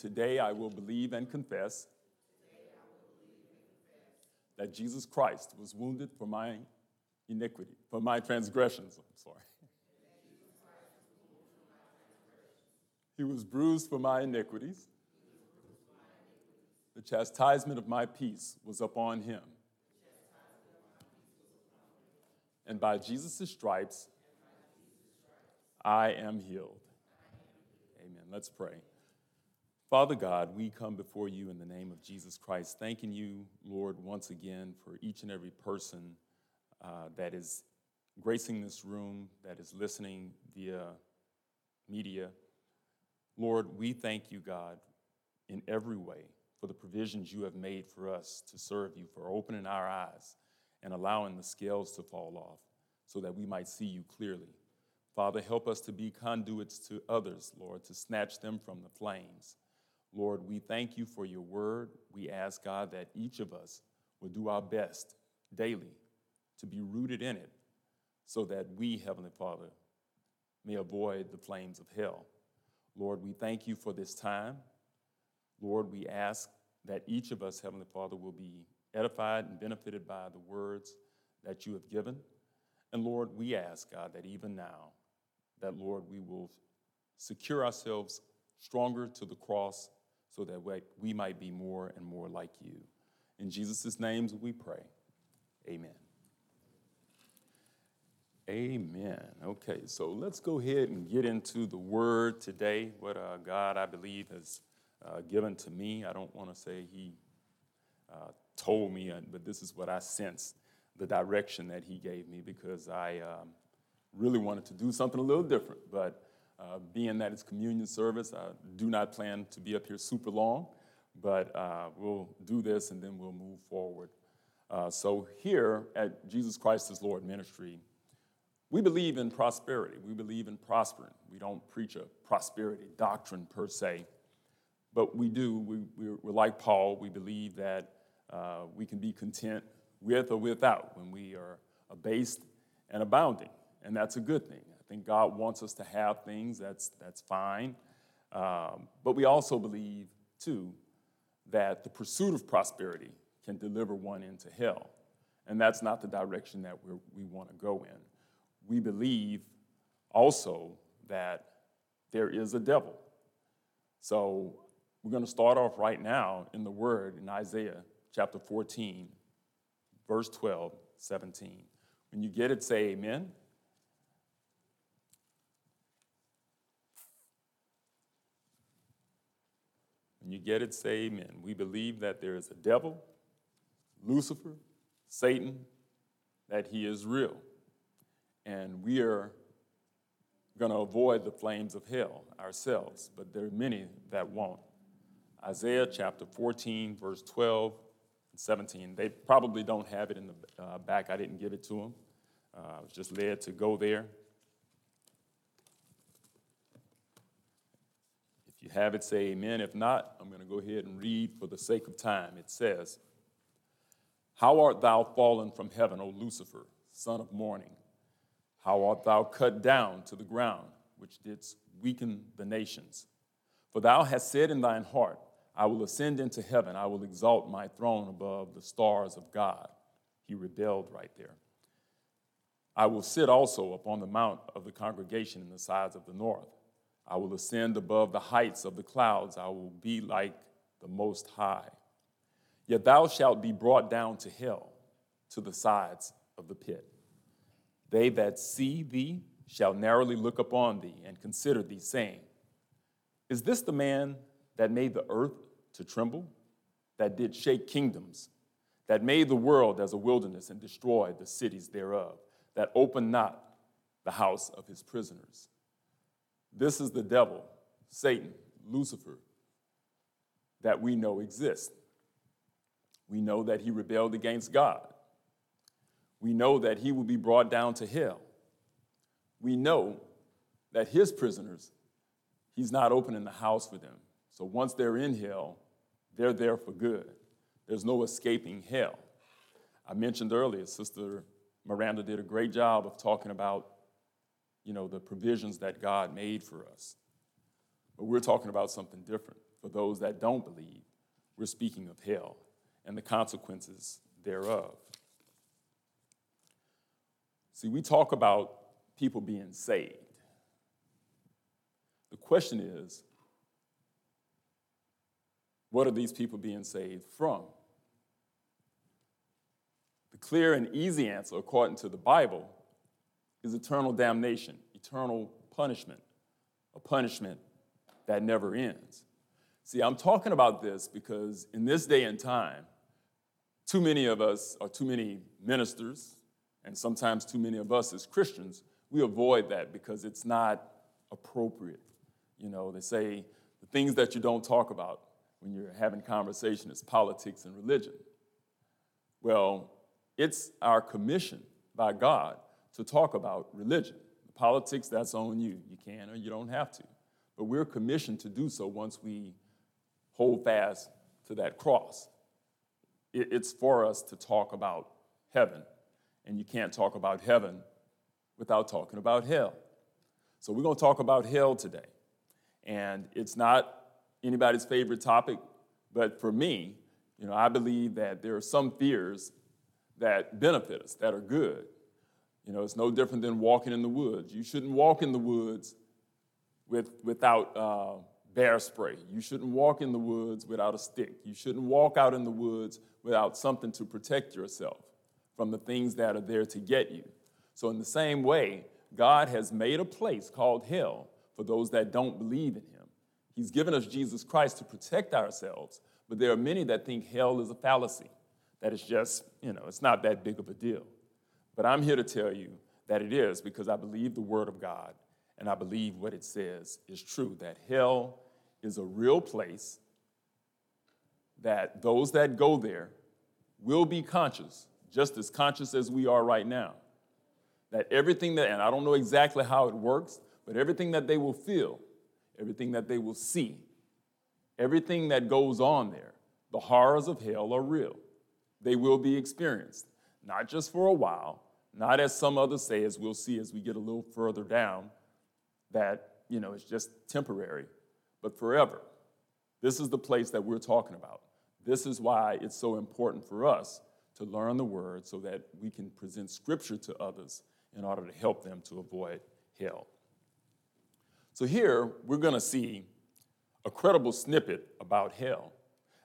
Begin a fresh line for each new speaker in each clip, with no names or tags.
Today I will believe and confess that Jesus Christ was wounded for my iniquity, for my transgressions. I'm sorry. He was bruised for my iniquities. The chastisement of my peace was upon him. And by Jesus' stripes, I am healed. Amen. Let's pray. Father God, we come before you in the name of Jesus Christ, thanking you, Lord, once again for each and every person uh, that is gracing this room, that is listening via media. Lord, we thank you, God, in every way for the provisions you have made for us to serve you, for opening our eyes and allowing the scales to fall off so that we might see you clearly. Father, help us to be conduits to others, Lord, to snatch them from the flames. Lord, we thank you for your word. We ask, God, that each of us will do our best daily to be rooted in it so that we, Heavenly Father, may avoid the flames of hell. Lord, we thank you for this time. Lord, we ask that each of us, Heavenly Father, will be edified and benefited by the words that you have given. And Lord, we ask, God, that even now, that Lord, we will secure ourselves stronger to the cross so that we might be more and more like you. In Jesus' names we pray. Amen. Amen. Okay, so let's go ahead and get into the word today, what uh, God, I believe, has uh, given to me. I don't want to say He uh, told me, uh, but this is what I sense the direction that He gave me because I um, really wanted to do something a little different. But uh, being that it's communion service, I do not plan to be up here super long, but uh, we'll do this and then we'll move forward. Uh, so, here at Jesus Christ is Lord Ministry, we believe in prosperity. We believe in prospering. We don't preach a prosperity doctrine per se, but we do. We, we're, we're like Paul. We believe that uh, we can be content with or without when we are abased and abounding, and that's a good thing think God wants us to have things, that's, that's fine. Um, but we also believe, too, that the pursuit of prosperity can deliver one into hell. And that's not the direction that we we want to go in. We believe also that there is a devil. So we're going to start off right now in the Word in Isaiah chapter 14, verse 12, 17. When you get it, say amen. When you get it, say amen. We believe that there is a devil, Lucifer, Satan, that he is real. And we are going to avoid the flames of hell ourselves, but there are many that won't. Isaiah chapter 14, verse 12 and 17. They probably don't have it in the uh, back. I didn't give it to them. Uh, I was just led to go there. You have it, say amen. If not, I'm going to go ahead and read for the sake of time. It says, How art thou fallen from heaven, O Lucifer, son of morning? How art thou cut down to the ground, which didst weaken the nations? For thou hast said in thine heart, I will ascend into heaven, I will exalt my throne above the stars of God. He rebelled right there. I will sit also upon the mount of the congregation in the sides of the north. I will ascend above the heights of the clouds. I will be like the Most High. Yet thou shalt be brought down to hell, to the sides of the pit. They that see thee shall narrowly look upon thee and consider thee, saying, Is this the man that made the earth to tremble, that did shake kingdoms, that made the world as a wilderness and destroyed the cities thereof, that opened not the house of his prisoners? This is the devil, Satan, Lucifer, that we know exists. We know that he rebelled against God. We know that he will be brought down to hell. We know that his prisoners, he's not opening the house for them. So once they're in hell, they're there for good. There's no escaping hell. I mentioned earlier, Sister Miranda did a great job of talking about you know, the provisions that God made for us. But we're talking about something different. for those that don't believe, we're speaking of hell and the consequences thereof. See, we talk about people being saved. The question is, what are these people being saved from? The clear and easy answer, according to the Bible, is eternal damnation, eternal punishment, a punishment that never ends. See, I'm talking about this because in this day and time, too many of us, or too many ministers, and sometimes too many of us as Christians, we avoid that because it's not appropriate. You know, they say the things that you don't talk about when you're having conversation is politics and religion. Well, it's our commission by God to talk about religion. Politics, that's on you. You can or you don't have to. But we're commissioned to do so once we hold fast to that cross. It's for us to talk about heaven, and you can't talk about heaven without talking about hell. So we're going to talk about hell today. And it's not anybody's favorite topic, but for me, you know, I believe that there are some fears that benefit us, that are good. You know, it's no different than walking in the woods. You shouldn't walk in the woods with, without uh, bear spray. You shouldn't walk in the woods without a stick. You shouldn't walk out in the woods without something to protect yourself from the things that are there to get you. So, in the same way, God has made a place called hell for those that don't believe in Him. He's given us Jesus Christ to protect ourselves, but there are many that think hell is a fallacy, that it's just, you know, it's not that big of a deal. But I'm here to tell you that it is because I believe the Word of God and I believe what it says is true that hell is a real place, that those that go there will be conscious, just as conscious as we are right now. That everything that, and I don't know exactly how it works, but everything that they will feel everything that they will see, everything that goes on there, the horrors of hell are real. They will be experienced, not just for a while, not as some others say, as we'll see as we get a little further down, that, you know, it's just temporary, but forever. This is the place that we're talking about. This is why it's so important for us to learn the word so that we can present scripture to others in order to help them to avoid hell. So here we're going to see a credible snippet about hell.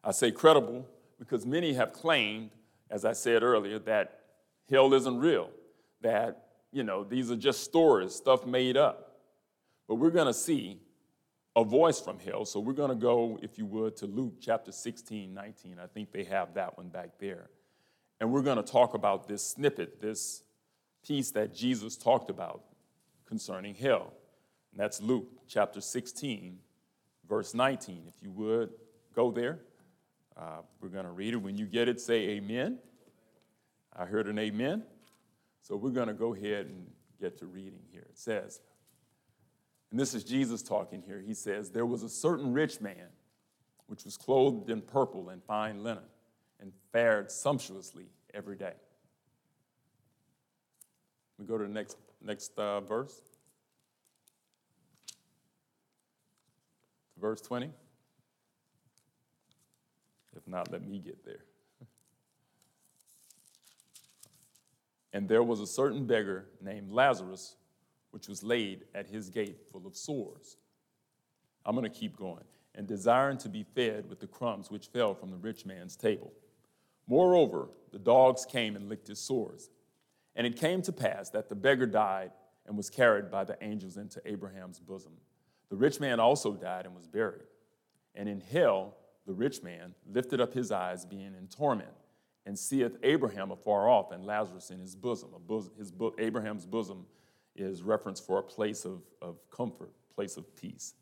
I say credible because many have claimed, as I said earlier, that hell isn't real, that, you know, these are just stories, stuff made up. But we're going to see a voice from hell. So we're going to go, if you would, to Luke chapter 16, 19. I think they have that one back there. And we're going to talk about this snippet, this piece that Jesus talked about concerning hell. And that's Luke chapter 16, verse 19. If you would go there, uh, we're going to read it. When you get it, say amen. I heard an amen. So we're going to go ahead and get to reading here. It says, and this is Jesus talking here. He says, There was a certain rich man which was clothed in purple and fine linen and fared sumptuously every day. We go to the next, next uh, verse. verse 20? If not, let me get there. And there was a certain beggar named Lazarus, which was laid at his gate full of sores. I'm going to keep going. And desiring to be fed with the crumbs which fell from the rich man's table. Moreover, the dogs came and licked his sores. And it came to pass that the beggar died and was carried by the angels into Abraham's bosom. The rich man also died and was buried. And in hell, the rich man lifted up his eyes, being in torment, and seeth Abraham afar off and Lazarus in his bosom. His, Abraham's bosom is reference for a place of, of comfort, place of peace.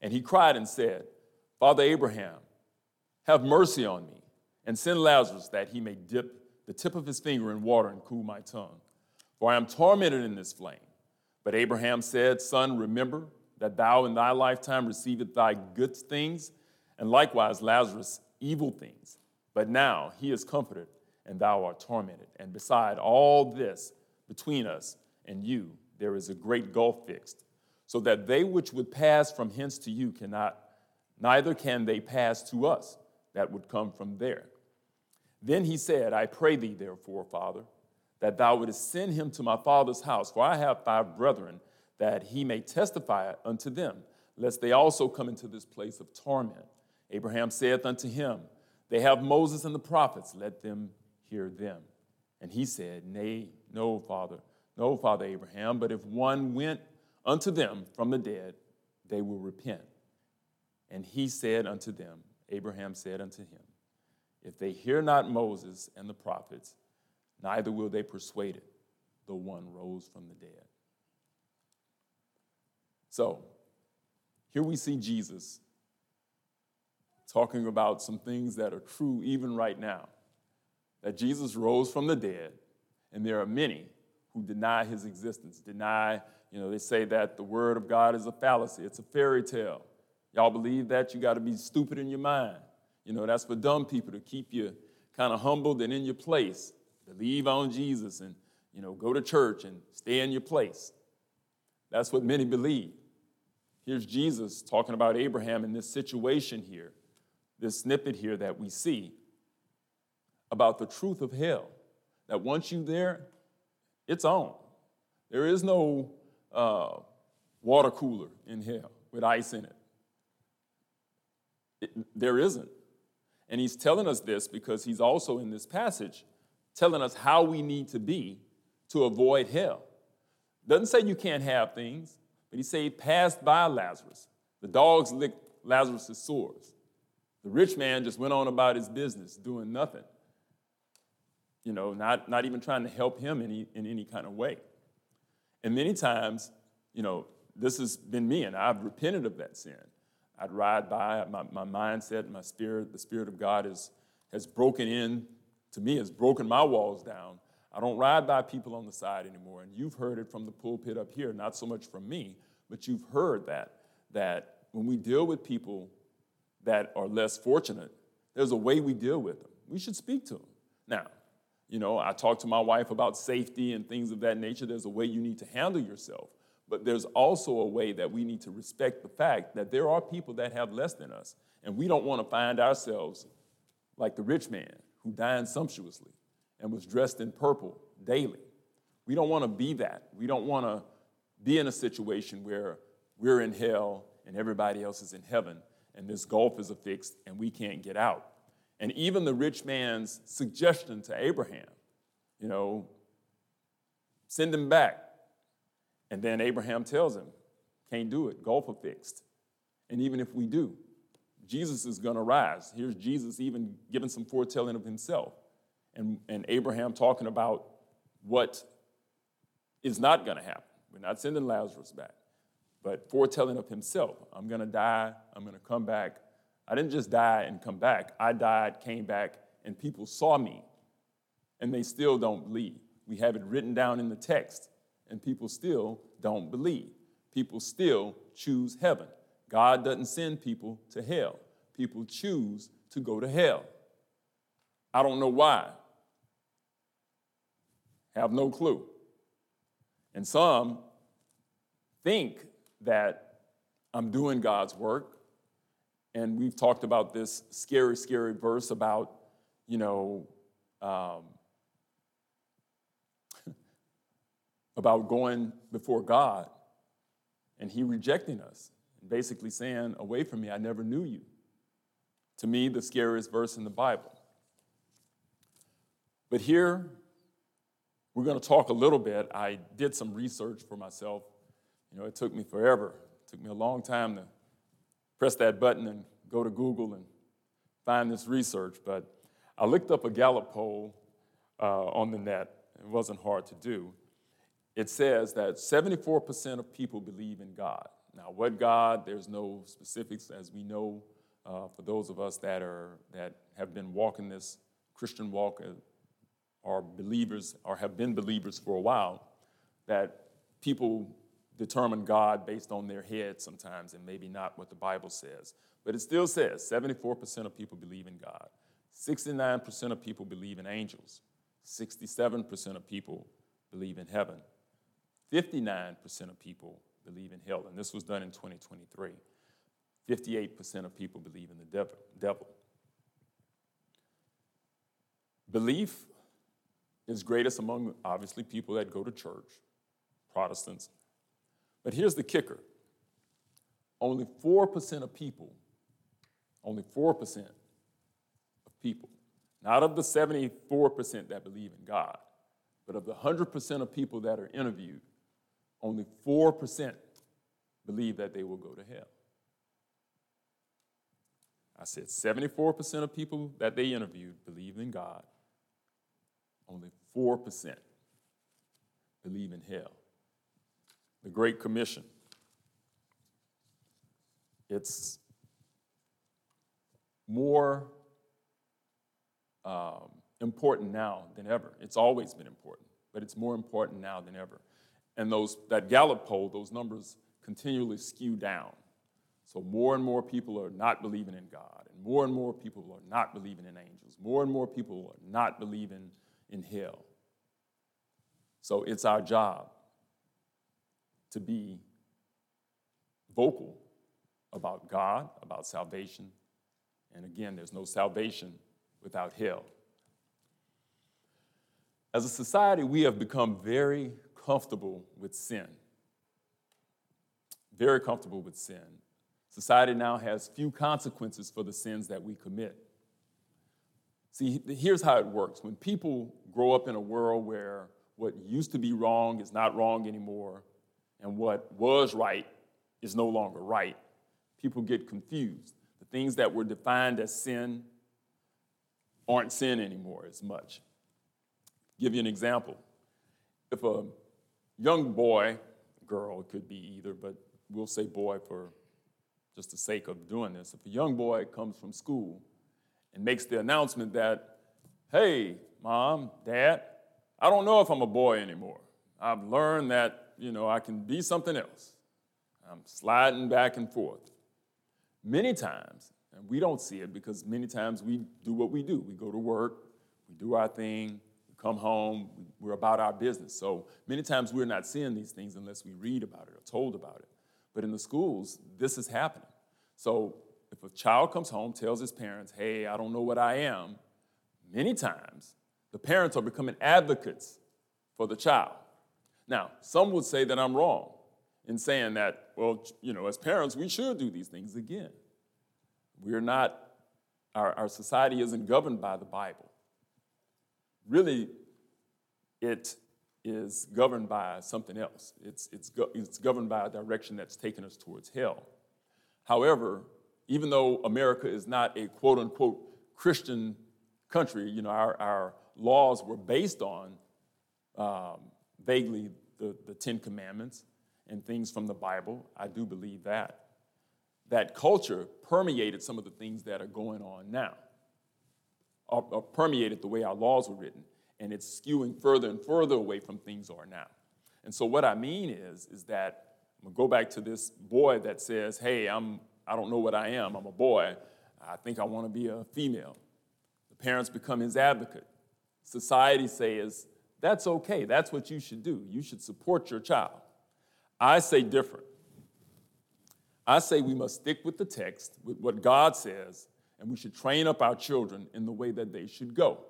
And he cried and said, Father Abraham, have mercy on me, and send Lazarus that he may dip the tip of his finger in water and cool my tongue. For I am tormented in this flame. But Abraham said, Son, remember that thou in thy lifetime receivest thy good things, and likewise Lazarus evil things. But now he is comforted, and thou art tormented. And beside all this, between us and you, there is a great gulf fixed, so that they which would pass from hence to you cannot, neither can they pass to us that would come from there. Then he said, I pray thee, therefore, Father, that thou wouldest send him to my father's house, for I have five brethren, that he may testify unto them, lest they also come into this place of torment. Abraham saith unto him, They have Moses and the prophets, let them hear them. And he said, Nay, no, Father, no, Father Abraham, but if one went unto them from the dead, they will repent. And he said unto them, Abraham said unto him, If they hear not Moses and the prophets, neither will they persuade it, though one rose from the dead. So, here we see Jesus talking about some things that are true even right now. That Jesus rose from the dead, and there are many who deny his existence, deny, you know, they say that the word of God is a fallacy, it's a fairy tale. Y'all believe that? You got to be stupid in your mind. You know, that's for dumb people to keep you kind of humbled and in your place. Believe on Jesus and, you know, go to church and stay in your place. That's what many believe. Here's Jesus talking about Abraham in this situation here, this snippet here that we see about the truth of hell. That once you're there, it's on. There is no uh, water cooler in hell with ice in it. it. There isn't. And he's telling us this because he's also in this passage telling us how we need to be to avoid hell. Doesn't say you can't have things, but he said passed by Lazarus. The dogs licked Lazarus' sores. The rich man just went on about his business, doing nothing. You know, not, not even trying to help him in any, in any kind of way. And many times, you know, this has been me, and I've repented of that sin. I'd ride by, my, my mindset, my spirit, the Spirit of God is, has broken in to me, has broken my walls down. I don't ride by people on the side anymore. And you've heard it from the pulpit up here, not so much from me, but you've heard that, that when we deal with people that are less fortunate, there's a way we deal with them. We should speak to them. Now, you know, I talk to my wife about safety and things of that nature. There's a way you need to handle yourself. But there's also a way that we need to respect the fact that there are people that have less than us. And we don't want to find ourselves like the rich man who dined sumptuously and was dressed in purple daily. We don't want to be that. We don't want to be in a situation where we're in hell and everybody else is in heaven and this gulf is affixed and we can't get out. And even the rich man's suggestion to Abraham, you know, send him back. And then Abraham tells him, can't do it, gulf affixed. And even if we do, Jesus is going to rise. Here's Jesus even giving some foretelling of himself. And, and Abraham talking about what is not going to happen. We're not sending Lazarus back, but foretelling of himself. I'm going to die, I'm going to come back. I didn't just die and come back, I died, came back, and people saw me, and they still don't believe. We have it written down in the text, and people still don't believe. People still choose heaven. God doesn't send people to hell. People choose to go to hell. I don't know why. Have no clue. And some think that I'm doing God's work. And we've talked about this scary, scary verse about, you know, um, about going before God and He rejecting us and basically saying, Away from me, I never knew you. To me, the scariest verse in the Bible. But here, we're going to talk a little bit. I did some research for myself. You know, it took me forever. It took me a long time to press that button and go to Google and find this research. But I looked up a Gallup poll uh, on the net. It wasn't hard to do. It says that 74% of people believe in God. Now, what God, there's no specifics, as we know, uh, for those of us that, are, that have been walking this Christian walk, uh, are believers or have been believers for a while, that people determine God based on their head sometimes and maybe not what the Bible says. But it still says 74% of people believe in God, 69% of people believe in angels, 67% of people believe in heaven, 59% of people believe in hell, and this was done in 2023. 58% of people believe in the devil. Belief is greatest among, obviously, people that go to church, Protestants. But here's the kicker only 4% of people, only 4% of people, not of the 74% that believe in God, but of the 100% of people that are interviewed, only 4% believe that they will go to hell. I said 74% of people that they interviewed believe in God, only 4% believe in hell. The Great Commission. It's more um, important now than ever. It's always been important, but it's more important now than ever. And those that Gallup poll, those numbers continually skew down. So more and more people are not believing in God, and more and more people are not believing in angels. More and more people are not believing in hell. So it's our job to be vocal about God, about salvation. And again, there's no salvation without hell. As a society, we have become very comfortable with sin. Very comfortable with sin. Society now has few consequences for the sins that we commit. See, here's how it works. When people grow up in a world where what used to be wrong is not wrong anymore, and what was right is no longer right, people get confused. The things that were defined as sin aren't sin anymore as much. Give you an example. If a young boy, girl, it could be either, but we'll say boy for just the sake of doing this. If a young boy comes from school and makes the announcement that, hey, mom, dad, I don't know if I'm a boy anymore. I've learned that, you know, I can be something else. I'm sliding back and forth. Many times, and we don't see it because many times we do what we do. We go to work, we do our thing, we come home, we're about our business. So many times we're not seeing these things unless we read about it or told about it. But in the schools, this is happening. So if a child comes home, tells his parents, hey, I don't know what I am, many times the parents are becoming advocates for the child. Now, some would say that I'm wrong in saying that, well, you know, as parents, we should do these things again. We're not, our, our society isn't governed by the Bible. Really, it is governed by something else. It's, it's, go, it's governed by a direction that's taken us towards hell. However, even though America is not a quote unquote Christian country, you know, our, our laws were based on um, vaguely the, the Ten Commandments and things from the Bible. I do believe that. That culture permeated some of the things that are going on now, or, or permeated the way our laws were written, and it's skewing further and further away from things are now. And so what I mean is, is that I'm gonna go back to this boy that says, "Hey, I'm I don't know what I am. I'm a boy. I think I want to be a female." The parents become his advocate. Society says, "That's okay. That's what you should do. You should support your child." I say different. I say we must stick with the text, with what God says, and we should train up our children in the way that they should go.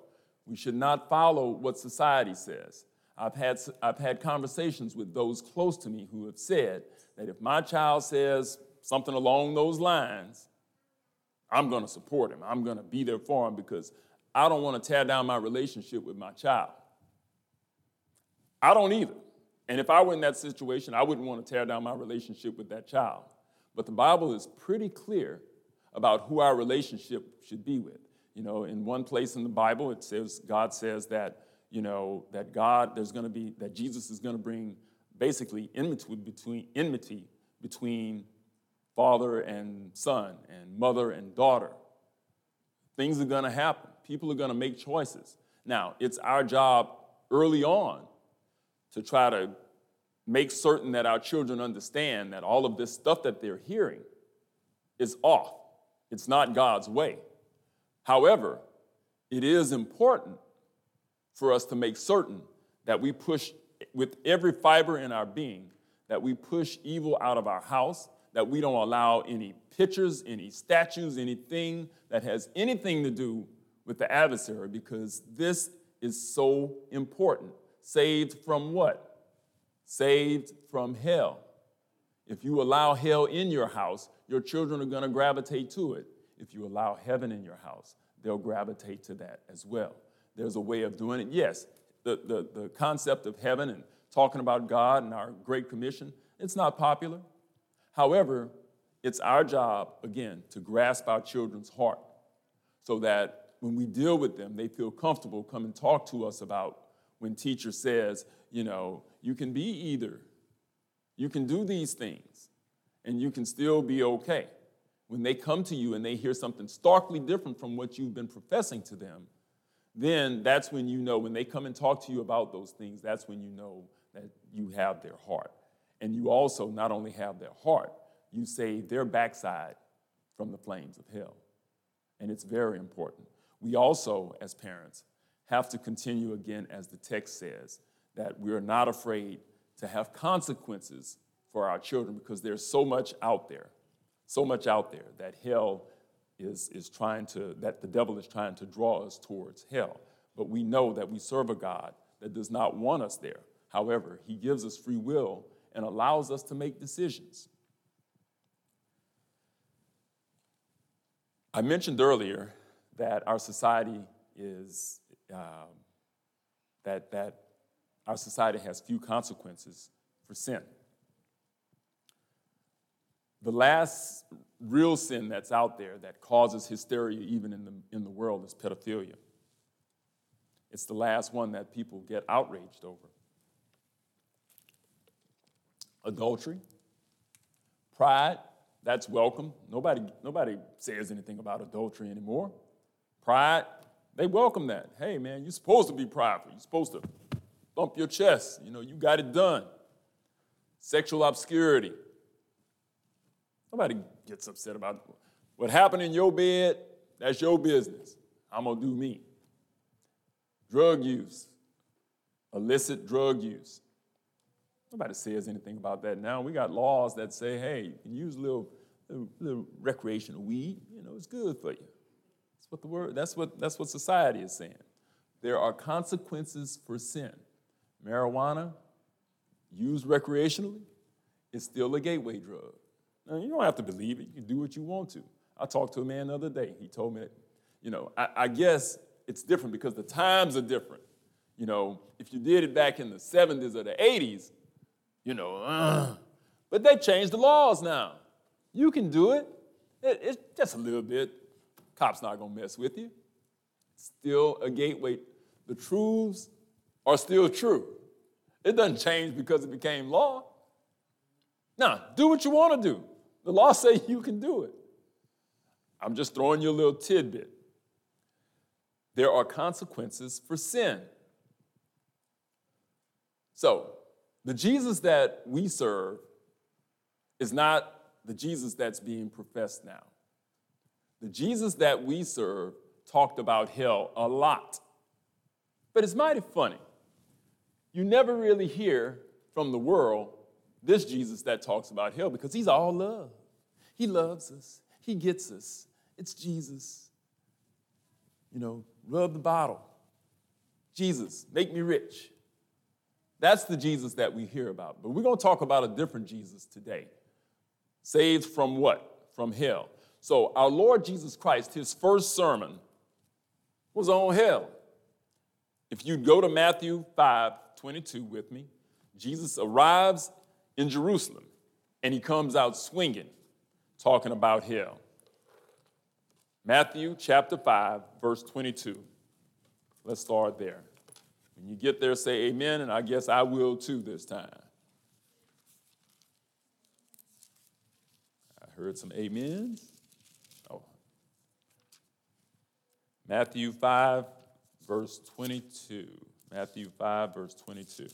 We should not follow what society says. I've had, I've had conversations with those close to me who have said that if my child says something along those lines, I'm going to support him. I'm going to be there for him because I don't want to tear down my relationship with my child. I don't either. And if I were in that situation, I wouldn't want to tear down my relationship with that child. But the Bible is pretty clear about who our relationship should be with. You know, in one place in the Bible, it says, God says that you know, that God, there's going to be, that Jesus is going to bring basically enmity between, enmity between father and son and mother and daughter. Things are going to happen. People are going to make choices. Now, it's our job early on to try to make certain that our children understand that all of this stuff that they're hearing is off. It's not God's way. However, it is important for us to make certain that we push with every fiber in our being, that we push evil out of our house, that we don't allow any pictures, any statues, anything that has anything to do with the adversary because this is so important. Saved from what? Saved from hell. If you allow hell in your house, your children are going to gravitate to it. If you allow heaven in your house, they'll gravitate to that as well. There's a way of doing it. Yes, the, the, the concept of heaven and talking about God and our Great Commission, it's not popular. However, it's our job, again, to grasp our children's heart so that when we deal with them, they feel comfortable come and talk to us about when teacher says, you know, you can be either. You can do these things and you can still be okay. When they come to you and they hear something starkly different from what you've been professing to them, then that's when you know, when they come and talk to you about those things, that's when you know that you have their heart. And you also not only have their heart, you save their backside from the flames of hell. And it's very important. We also, as parents, have to continue again, as the text says, that we are not afraid to have consequences for our children because there's so much out there, so much out there that hell is, is trying to, that the devil is trying to draw us towards hell. But we know that we serve a God that does not want us there. However, he gives us free will and allows us to make decisions. I mentioned earlier that our society is, um, that, that our society has few consequences for sin. The last real sin that's out there that causes hysteria even in the, in the world is pedophilia. It's the last one that people get outraged over. Adultery, pride, that's welcome. Nobody, nobody says anything about adultery anymore. Pride, they welcome that. Hey, man, you're supposed to be prideful. You're supposed to thump your chest. You know, you got it done. Sexual obscurity. Nobody gets upset about what happened in your bed. That's your business. I'm going to do me. Drug use, illicit drug use. Nobody says anything about that now. We got laws that say, hey, you can use a little, little, little recreational weed. You know, it's good for you. That's what the word, that's what, that's what society is saying. There are consequences for sin. Marijuana, used recreationally, is still a gateway drug. Now, you don't have to believe it. You can do what you want to. I talked to a man the other day. He told me that, you know, I, I guess it's different because the times are different. You know, if you did it back in the 70s or the 80s, you know, uh, but they changed the laws now. You can do it. it it's just a little bit. Cop's not going to mess with you. Still a gateway. The truths are still true. It doesn't change because it became law. Now, do what you want to do. The law says you can do it. I'm just throwing you a little tidbit. There are consequences for sin. So, the Jesus that we serve is not the Jesus that's being professed now. The Jesus that we serve talked about hell a lot. But it's mighty funny. You never really hear from the world this Jesus that talks about hell because he's all love. He loves us, he gets us. It's Jesus. You know, rub the bottle. Jesus, make me rich. That's the Jesus that we hear about. But we're going to talk about a different Jesus today. Saved from what? From hell. So, our Lord Jesus Christ, his first sermon was on hell. If you go to Matthew 5 22 with me, Jesus arrives in Jerusalem and he comes out swinging, talking about hell. Matthew chapter 5, verse 22. Let's start there. When you get there, say amen, and I guess I will too this time. I heard some amens. Oh. Matthew 5, verse 22. Matthew 5, verse 22.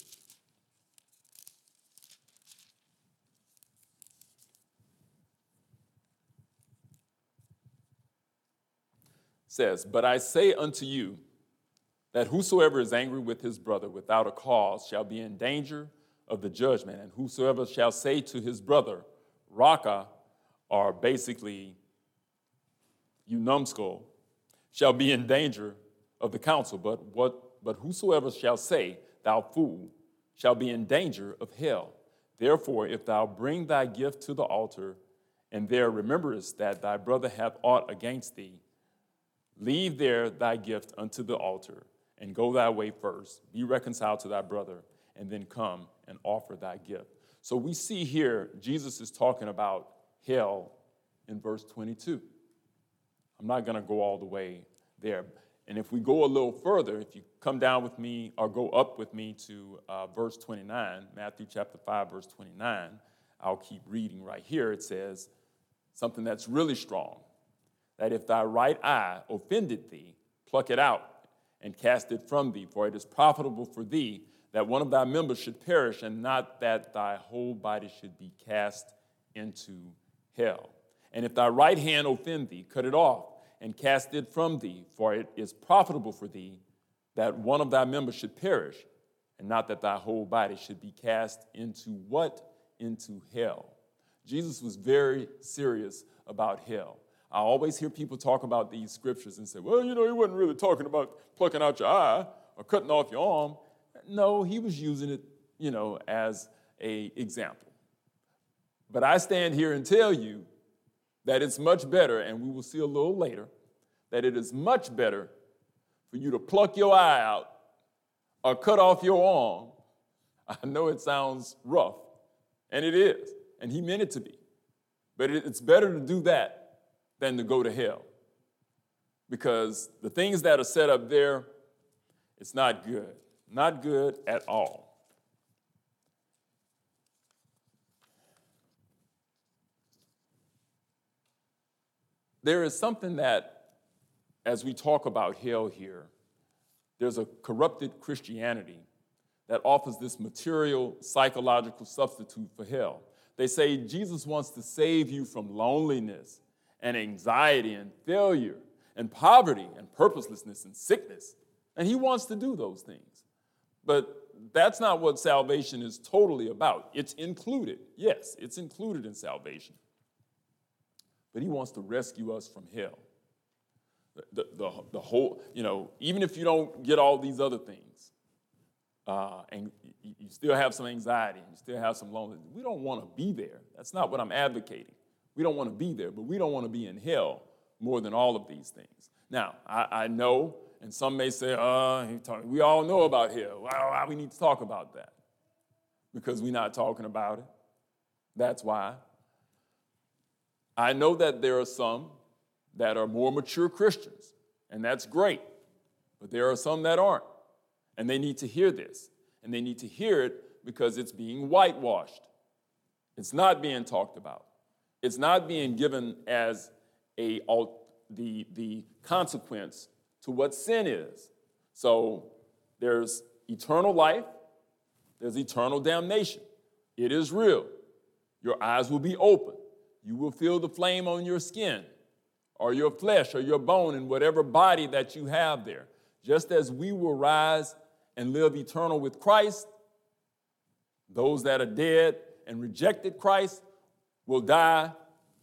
says, But I say unto you that whosoever is angry with his brother without a cause shall be in danger of the judgment, and whosoever shall say to his brother, Raca, or basically you numbskull, shall be in danger of the council. But, what, but whosoever shall say, Thou fool, shall be in danger of hell. Therefore, if thou bring thy gift to the altar, and there rememberest that thy brother hath aught against thee, leave there thy gift unto the altar, and go thy way first. Be reconciled to thy brother, and then come and offer thy gift. So we see here, Jesus is talking about hell in verse 22. I'm not going to go all the way there. And if we go a little further, if you come down with me or go up with me to uh, verse 29, Matthew chapter 5, verse 29, I'll keep reading right here. It says something that's really strong that if thy right eye offended thee, pluck it out and cast it from thee, for it is profitable for thee that one of thy members should perish, and not that thy whole body should be cast into hell. And if thy right hand offend thee, cut it off and cast it from thee, for it is profitable for thee that one of thy members should perish, and not that thy whole body should be cast into what? Into hell. Jesus was very serious about hell. I always hear people talk about these scriptures and say, well, you know, he wasn't really talking about plucking out your eye or cutting off your arm. No, he was using it, you know, as a example. But I stand here and tell you that it's much better, and we will see a little later, that it is much better for you to pluck your eye out or cut off your arm. I know it sounds rough, and it is, and he meant it to be. But it's better to do that than to go to hell. Because the things that are set up there, it's not good. Not good at all. There is something that, as we talk about hell here, there's a corrupted Christianity that offers this material, psychological substitute for hell. They say Jesus wants to save you from loneliness and anxiety and failure and poverty and purposelessness and sickness. And he wants to do those things. But that's not what salvation is totally about. It's included. Yes, it's included in salvation but he wants to rescue us from hell. The, the, the whole, you know, even if you don't get all these other things, uh, and you still have some anxiety, and you still have some loneliness, we don't want to be there. That's not what I'm advocating. We don't want to be there, but we don't want to be in hell more than all of these things. Now, I, I know, and some may say, uh, we all know about hell. Well, we need to talk about that because we're not talking about it. That's why. I know that there are some that are more mature Christians, and that's great, but there are some that aren't, and they need to hear this, and they need to hear it because it's being whitewashed. It's not being talked about. It's not being given as a the, the consequence to what sin is. So there's eternal life, there's eternal damnation. It is real. Your eyes will be open. You will feel the flame on your skin or your flesh or your bone in whatever body that you have there. Just as we will rise and live eternal with Christ, those that are dead and rejected Christ will die,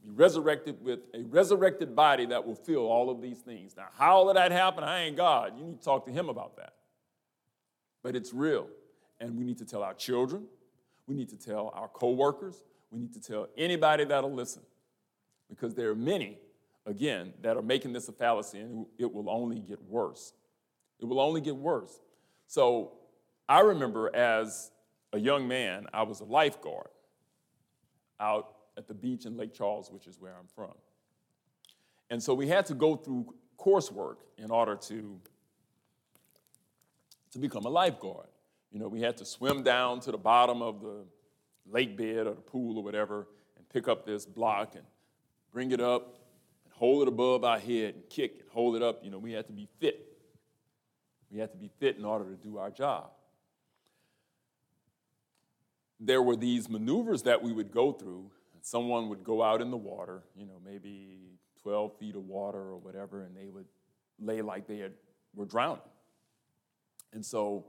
be resurrected with a resurrected body that will feel all of these things. Now, how will that happen? I ain't God. You need to talk to Him about that. But it's real. And we need to tell our children, we need to tell our coworkers, we need to tell anybody that'll listen because there are many, again, that are making this a fallacy and it will only get worse. It will only get worse. So I remember as a young man, I was a lifeguard out at the beach in Lake Charles, which is where I'm from. And so we had to go through coursework in order to, to become a lifeguard. You know, we had to swim down to the bottom of the lake bed or the pool or whatever and pick up this block and bring it up and hold it above our head and kick and hold it up. You know, we had to be fit. We had to be fit in order to do our job. There were these maneuvers that we would go through. Someone would go out in the water, you know, maybe 12 feet of water or whatever, and they would lay like they had, were drowning. And so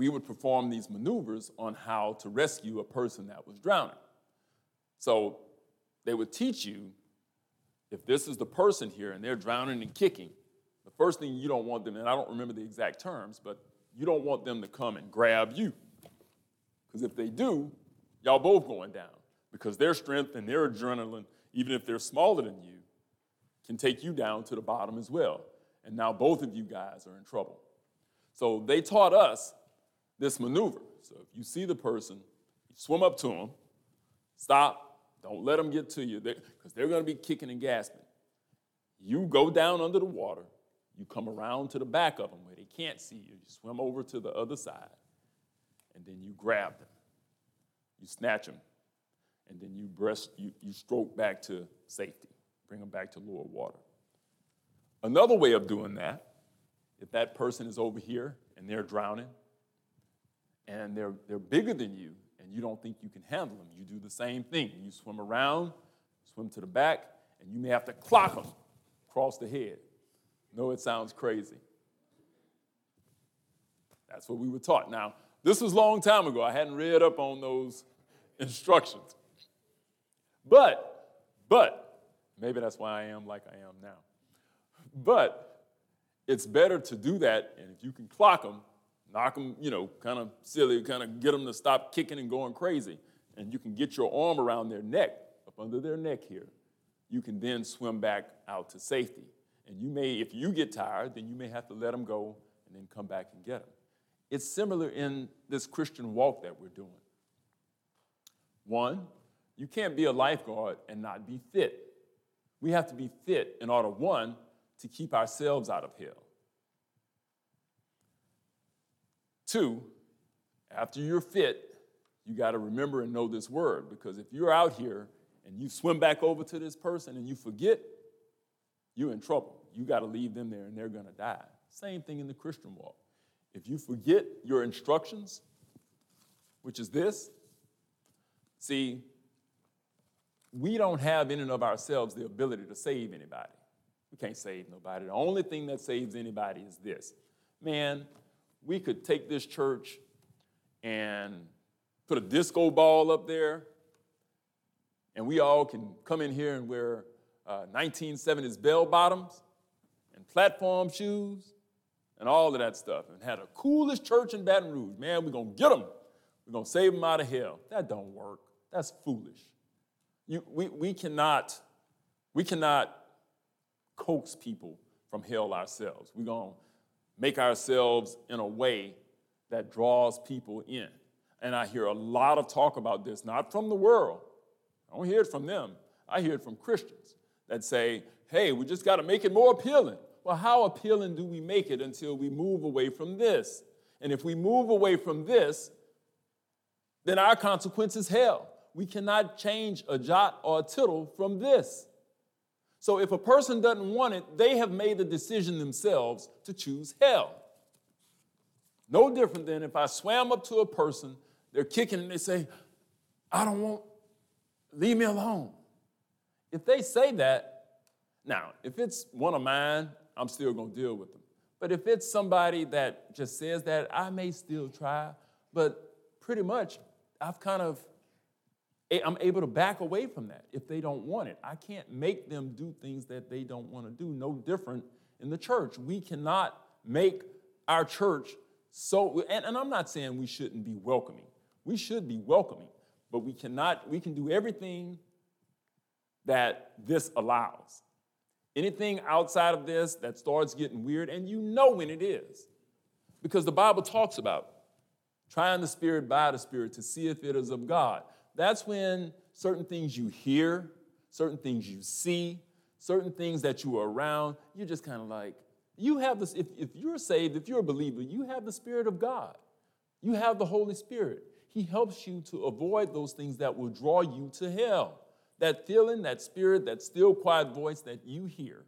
we would perform these maneuvers on how to rescue a person that was drowning. So they would teach you if this is the person here and they're drowning and kicking, the first thing you don't want them, and I don't remember the exact terms, but you don't want them to come and grab you. Because if they do, y'all both going down. Because their strength and their adrenaline, even if they're smaller than you, can take you down to the bottom as well. And now both of you guys are in trouble. So they taught us this maneuver. So if you see the person, you swim up to them, stop, don't let them get to you, because they're going to be kicking and gasping. You go down under the water, you come around to the back of them where they can't see you, you swim over to the other side, and then you grab them. You snatch them, and then you, breast, you, you stroke back to safety, bring them back to lower water. Another way of doing that, if that person is over here and they're drowning, and they're, they're bigger than you, and you don't think you can handle them, you do the same thing. You swim around, swim to the back, and you may have to clock them across the head. No, it sounds crazy. That's what we were taught. Now, this was a long time ago. I hadn't read up on those instructions. But, but, maybe that's why I am like I am now. But it's better to do that, and if you can clock them, knock them, you know, kind of silly, kind of get them to stop kicking and going crazy. And you can get your arm around their neck, up under their neck here. You can then swim back out to safety. And you may, if you get tired, then you may have to let them go and then come back and get them. It's similar in this Christian walk that we're doing. One, you can't be a lifeguard and not be fit. We have to be fit in order, one, to keep ourselves out of hell. Two, after you're fit, you got to remember and know this word because if you're out here and you swim back over to this person and you forget, you're in trouble. You got to leave them there and they're going to die. Same thing in the Christian walk. If you forget your instructions, which is this, see, we don't have in and of ourselves the ability to save anybody. We can't save nobody. The only thing that saves anybody is this man, we could take this church and put a disco ball up there, and we all can come in here and wear uh, 1970s bell bottoms and platform shoes and all of that stuff and had the coolest church in Baton Rouge. Man, we're to get them. We're to save them out of hell. That don't work. That's foolish. You, we, we, cannot, we cannot coax people from hell ourselves. We're to make ourselves in a way that draws people in. And I hear a lot of talk about this, not from the world. I don't hear it from them. I hear it from Christians that say, hey, we just got to make it more appealing. Well, how appealing do we make it until we move away from this? And if we move away from this, then our consequence is hell. We cannot change a jot or a tittle from this. So if a person doesn't want it, they have made the decision themselves to choose hell. No different than if I swam up to a person, they're kicking and they say, I don't want, leave me alone. If they say that, now, if it's one of mine, I'm still gonna deal with them. But if it's somebody that just says that, I may still try, but pretty much I've kind of I'm able to back away from that if they don't want it. I can't make them do things that they don't want to do. No different in the church. We cannot make our church so, and, and, I'm not saying we shouldn't be welcoming. We should be welcoming, but we cannot, we can do everything that this allows. Anything outside of this that starts getting weird, and you know when it is. Because the Bible talks about trying the Spirit by the Spirit to see if it is of God that's when certain things you hear, certain things you see, certain things that you are around, you're just kind of like, you have this, if, if you're saved, if you're a believer, you have the Spirit of God. You have the Holy Spirit. He helps you to avoid those things that will draw you to hell. That feeling, that spirit, that still quiet voice that you hear,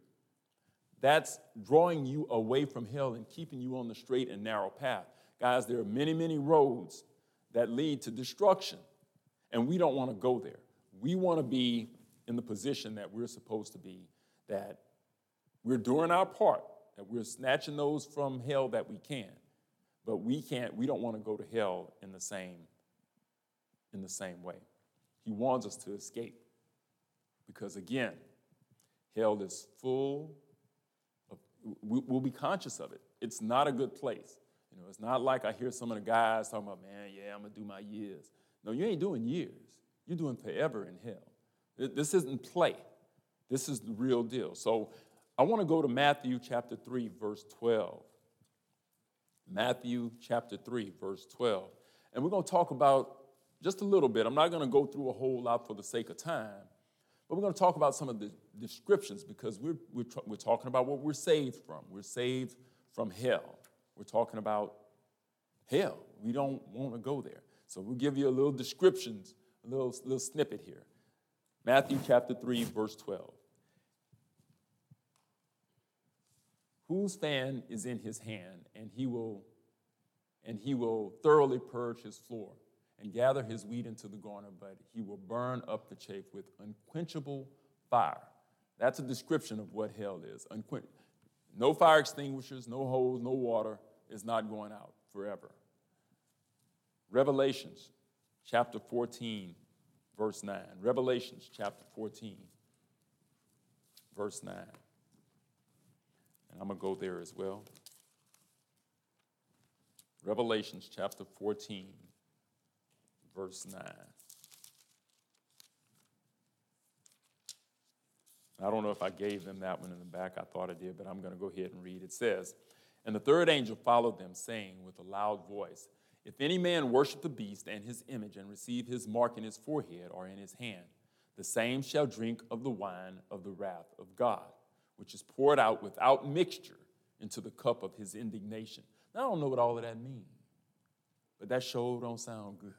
that's drawing you away from hell and keeping you on the straight and narrow path. Guys, there are many, many roads that lead to destruction. And we don't want to go there. We want to be in the position that we're supposed to be, that we're doing our part, that we're snatching those from hell that we can. But we can't, we don't want to go to hell in the same, in the same way. He wants us to escape. Because again, hell is full of, we'll be conscious of it. It's not a good place. You know, it's not like I hear some of the guys talking about, man, yeah, I'm gonna do my years. No, you ain't doing years. You're doing forever in hell. This isn't play. This is the real deal. So I want to go to Matthew chapter 3, verse 12. Matthew chapter 3, verse 12. And we're going to talk about just a little bit. I'm not going to go through a whole lot for the sake of time, but we're going to talk about some of the descriptions because we're, we're, we're talking about what we're saved from. We're saved from hell. We're talking about hell. We don't want to go there. So we'll give you a little descriptions, a little, little snippet here. Matthew chapter 3, verse 12. Whose fan is in his hand, and he will and he will thoroughly purge his floor and gather his wheat into the garner, but he will burn up the chaff with unquenchable fire. That's a description of what hell is. Unquench- no fire extinguishers, no hose, no water is not going out forever. Revelations chapter 14, verse 9. Revelations chapter 14, verse 9. And I'm going to go there as well. Revelations chapter 14, verse 9. I don't know if I gave them that one in the back. I thought I did, but I'm going to go ahead and read. It says, And the third angel followed them, saying with a loud voice, If any man worship the beast and his image and receive his mark in his forehead or in his hand, the same shall drink of the wine of the wrath of God which is poured out without mixture into the cup of his indignation. Now, I don't know what all of that means, but that sure don't sound good.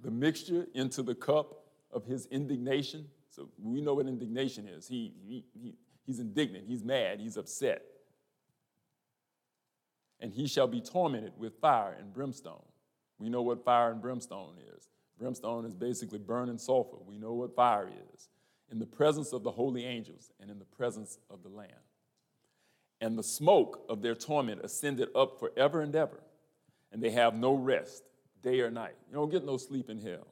The mixture into the cup of his indignation. So we know what indignation is. He, he, he, he's indignant, he's mad, he's upset. And he shall be tormented with fire and brimstone. We know what fire and brimstone is. Brimstone is basically burning sulfur. We know what fire is in the presence of the holy angels and in the presence of the Lamb. And the smoke of their torment ascended up forever and ever, and they have no rest, day or night. You don't get no sleep in hell.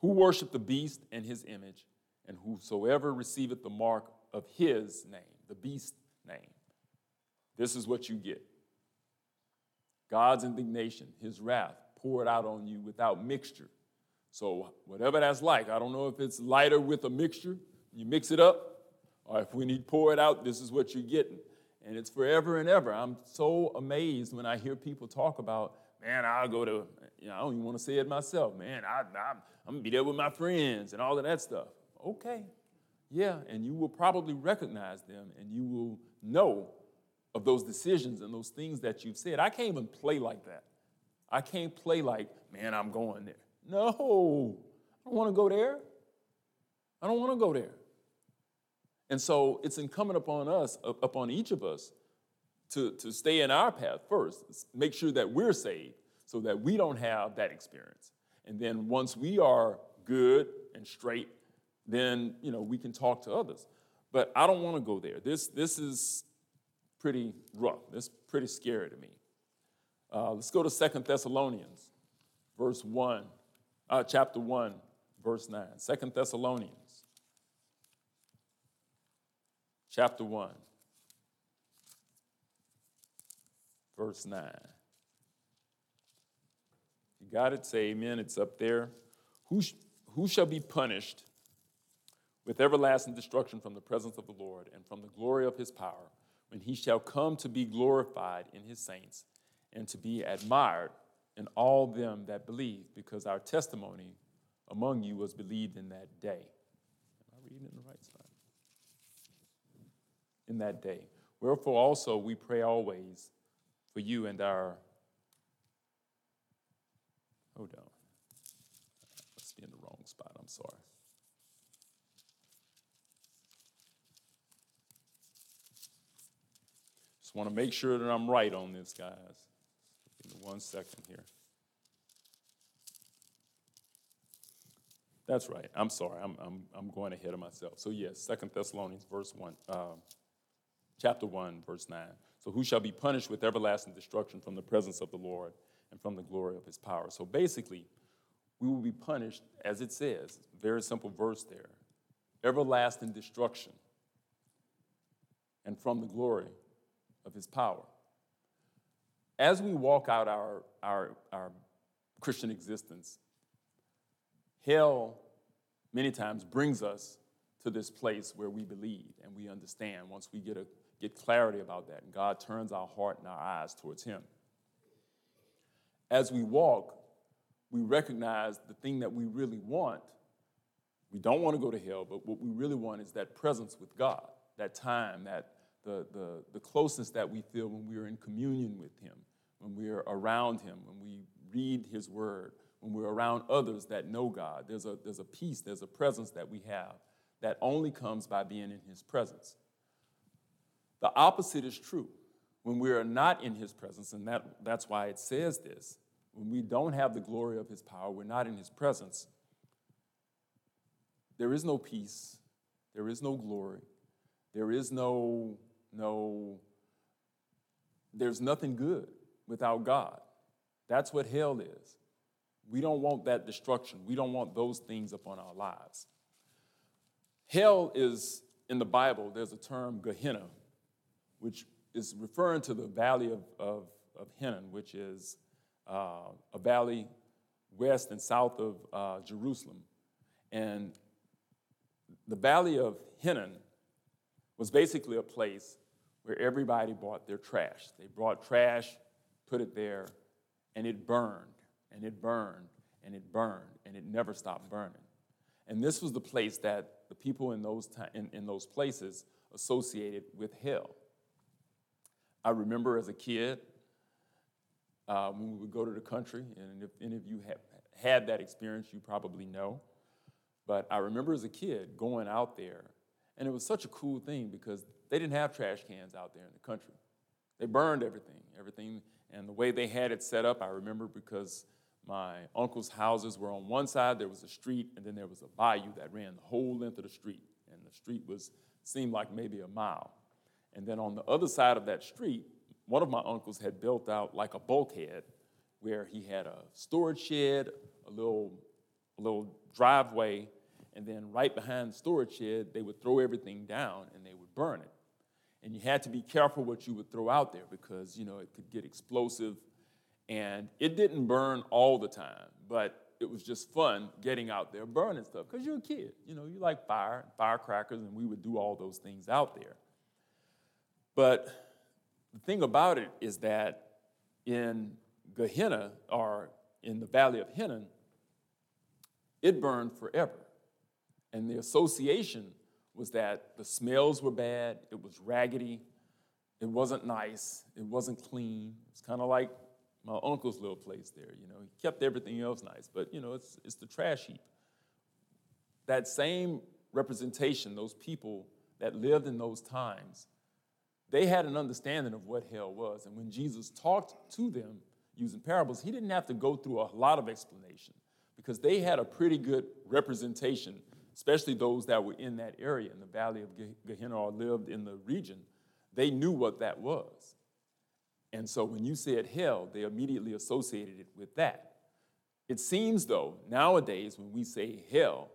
Who worship the beast and his image, and whosoever receiveth the mark of his name, the beast name. This is what you get God's indignation, his wrath poured out on you without mixture so, whatever that's like, I don't know if it's lighter with a mixture, you mix it up, or if when you pour it out, this is what you're getting. And it's forever and ever. I'm so amazed when I hear people talk about, man, I'll go to, you know, I don't even want to say it myself, man, I, I, I'm gonna be there with my friends and all of that stuff. Okay, yeah, and you will probably recognize them and you will know of those decisions and those things that you've said. I can't even play like that. I can't play like, man, I'm going there. No, I don't want to go there. I don't want to go there. And so it's incumbent upon us, upon each of us, to, to stay in our path first, make sure that we're saved so that we don't have that experience. And then once we are good and straight, then you know we can talk to others. But I don't want to go there. This, this is pretty rough. Is pretty scary to me. Uh, let's go to Second Thessalonians, verse 1 uh, chapter 1, verse 9. Second Thessalonians, chapter 1, verse 9. You got it? Say amen. It's up there. Who, sh- who shall be punished with everlasting destruction from the presence of the Lord and from the glory of his power when he shall come to be glorified in his saints and to be admired in all them that believe, because our testimony among you was believed in that day. Am I reading in the right spot? In that day. Wherefore also we pray always for you and our. Hold on. Let's be in the wrong spot. I'm sorry. Just want to make sure that I'm right on this, guys. Give me one second here. That's right. I'm sorry. I'm, I'm, I'm going ahead of myself. So, yes, Second Thessalonians, verse 1, uh, chapter 1, verse 9. So, who shall be punished with everlasting destruction from the presence of the Lord and from the glory of his power? So, basically, we will be punished, as it says, very simple verse there everlasting destruction and from the glory of his power. As we walk out our, our, our Christian existence, hell many times brings us to this place where we believe and we understand once we get, a, get clarity about that and God turns our heart and our eyes towards him. As we walk, we recognize the thing that we really want. We don't want to go to hell, but what we really want is that presence with God, that time, that the, the, the closeness that we feel when we are in communion with Him, when we are around Him, when we read His Word, when we're around others that know God. There's a, there's a peace, there's a presence that we have that only comes by being in His presence. The opposite is true. When we are not in His presence, and that, that's why it says this, when we don't have the glory of his power, we're not in his presence, there is no peace, there is no glory, there is no, no, there's nothing good without God. That's what hell is. We don't want that destruction. We don't want those things upon our lives. Hell is, in the Bible, there's a term, Gehenna, which is referring to the valley of, of, of Hinnom, which is uh, a valley west and south of uh, Jerusalem. And the valley of Hinnom was basically a place where everybody brought their trash. They brought trash, put it there, and it burned, and it burned, and it burned, and it never stopped burning. And this was the place that the people in those, in, in those places associated with hell. I remember as a kid, uh, when we would go to the country. And if any of you have had that experience, you probably know. But I remember as a kid going out there, and it was such a cool thing because they didn't have trash cans out there in the country. They burned everything, everything. And the way they had it set up, I remember because my uncle's houses were on one side, there was a street, and then there was a bayou that ran the whole length of the street. And the street was seemed like maybe a mile. And then on the other side of that street one of my uncles had built out like a bulkhead where he had a storage shed, a little, a little driveway, and then right behind the storage shed, they would throw everything down and they would burn it. And you had to be careful what you would throw out there because, you know, it could get explosive. And it didn't burn all the time, but it was just fun getting out there burning stuff because you're a kid. You know, you like fire, firecrackers, and we would do all those things out there. But the thing about it is that in Gehenna, or in the valley of Hinnom, it burned forever. And the association was that the smells were bad, it was raggedy, it wasn't nice, it wasn't clean. It's kind of like my uncle's little place there, you know. He kept everything else nice, but you know, it's, it's the trash heap. That same representation, those people that lived in those times, they had an understanding of what hell was. And when Jesus talked to them using parables, he didn't have to go through a lot of explanation because they had a pretty good representation, especially those that were in that area in the valley of Gehenna or lived in the region. They knew what that was. And so when you said hell, they immediately associated it with that. It seems, though, nowadays when we say hell,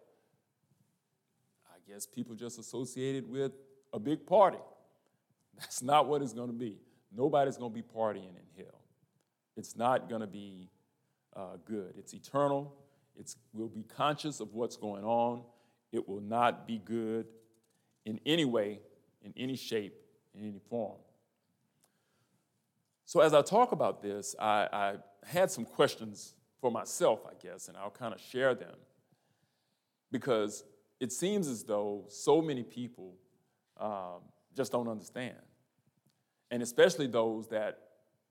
I guess people just associate it with a big party that's not what it's going to be. Nobody's going to be partying in hell. It's not going to be uh, good. It's eternal. It's, we'll be conscious of what's going on. It will not be good in any way, in any shape, in any form. So, as I talk about this, I, I had some questions for myself, I guess, and I'll kind of share them because it seems as though so many people um, just don't understand. And especially those that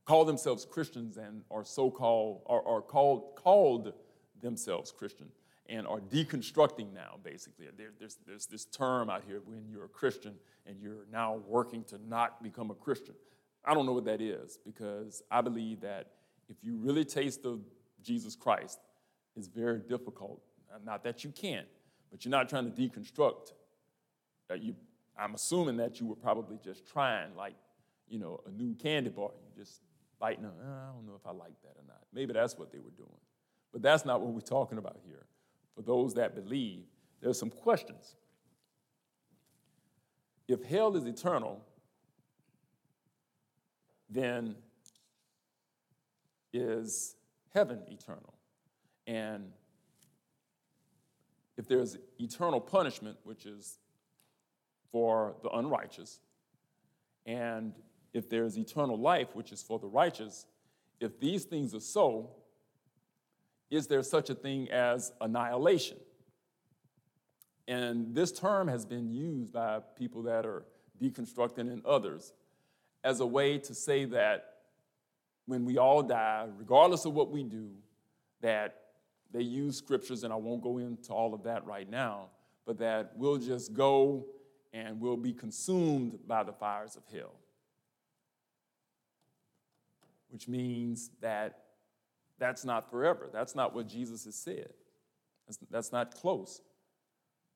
call themselves Christians and are so called, are, are called, called themselves Christian and are deconstructing now, basically. There, there's, there's this term out here when you're a Christian and you're now working to not become a Christian. I don't know what that is because I believe that if you really taste of Jesus Christ, it's very difficult. Not that you can't, but you're not trying to deconstruct. Uh, you I'm assuming that you were probably just trying, like, you know, a new candy bar. You're just biting on, uh, I don't know if I like that or not. Maybe that's what they were doing. But that's not what we're talking about here. For those that believe, there's some questions. If hell is eternal, then is heaven eternal? And if there's eternal punishment, which is for the unrighteous, and if there's eternal life, which is for the righteous, if these things are so, is there such a thing as annihilation? And this term has been used by people that are deconstructing and others as a way to say that when we all die, regardless of what we do, that they use scriptures, and I won't go into all of that right now, but that we'll just go and we'll be consumed by the fires of hell. Which means that that's not forever. That's not what Jesus has said. That's, that's not close.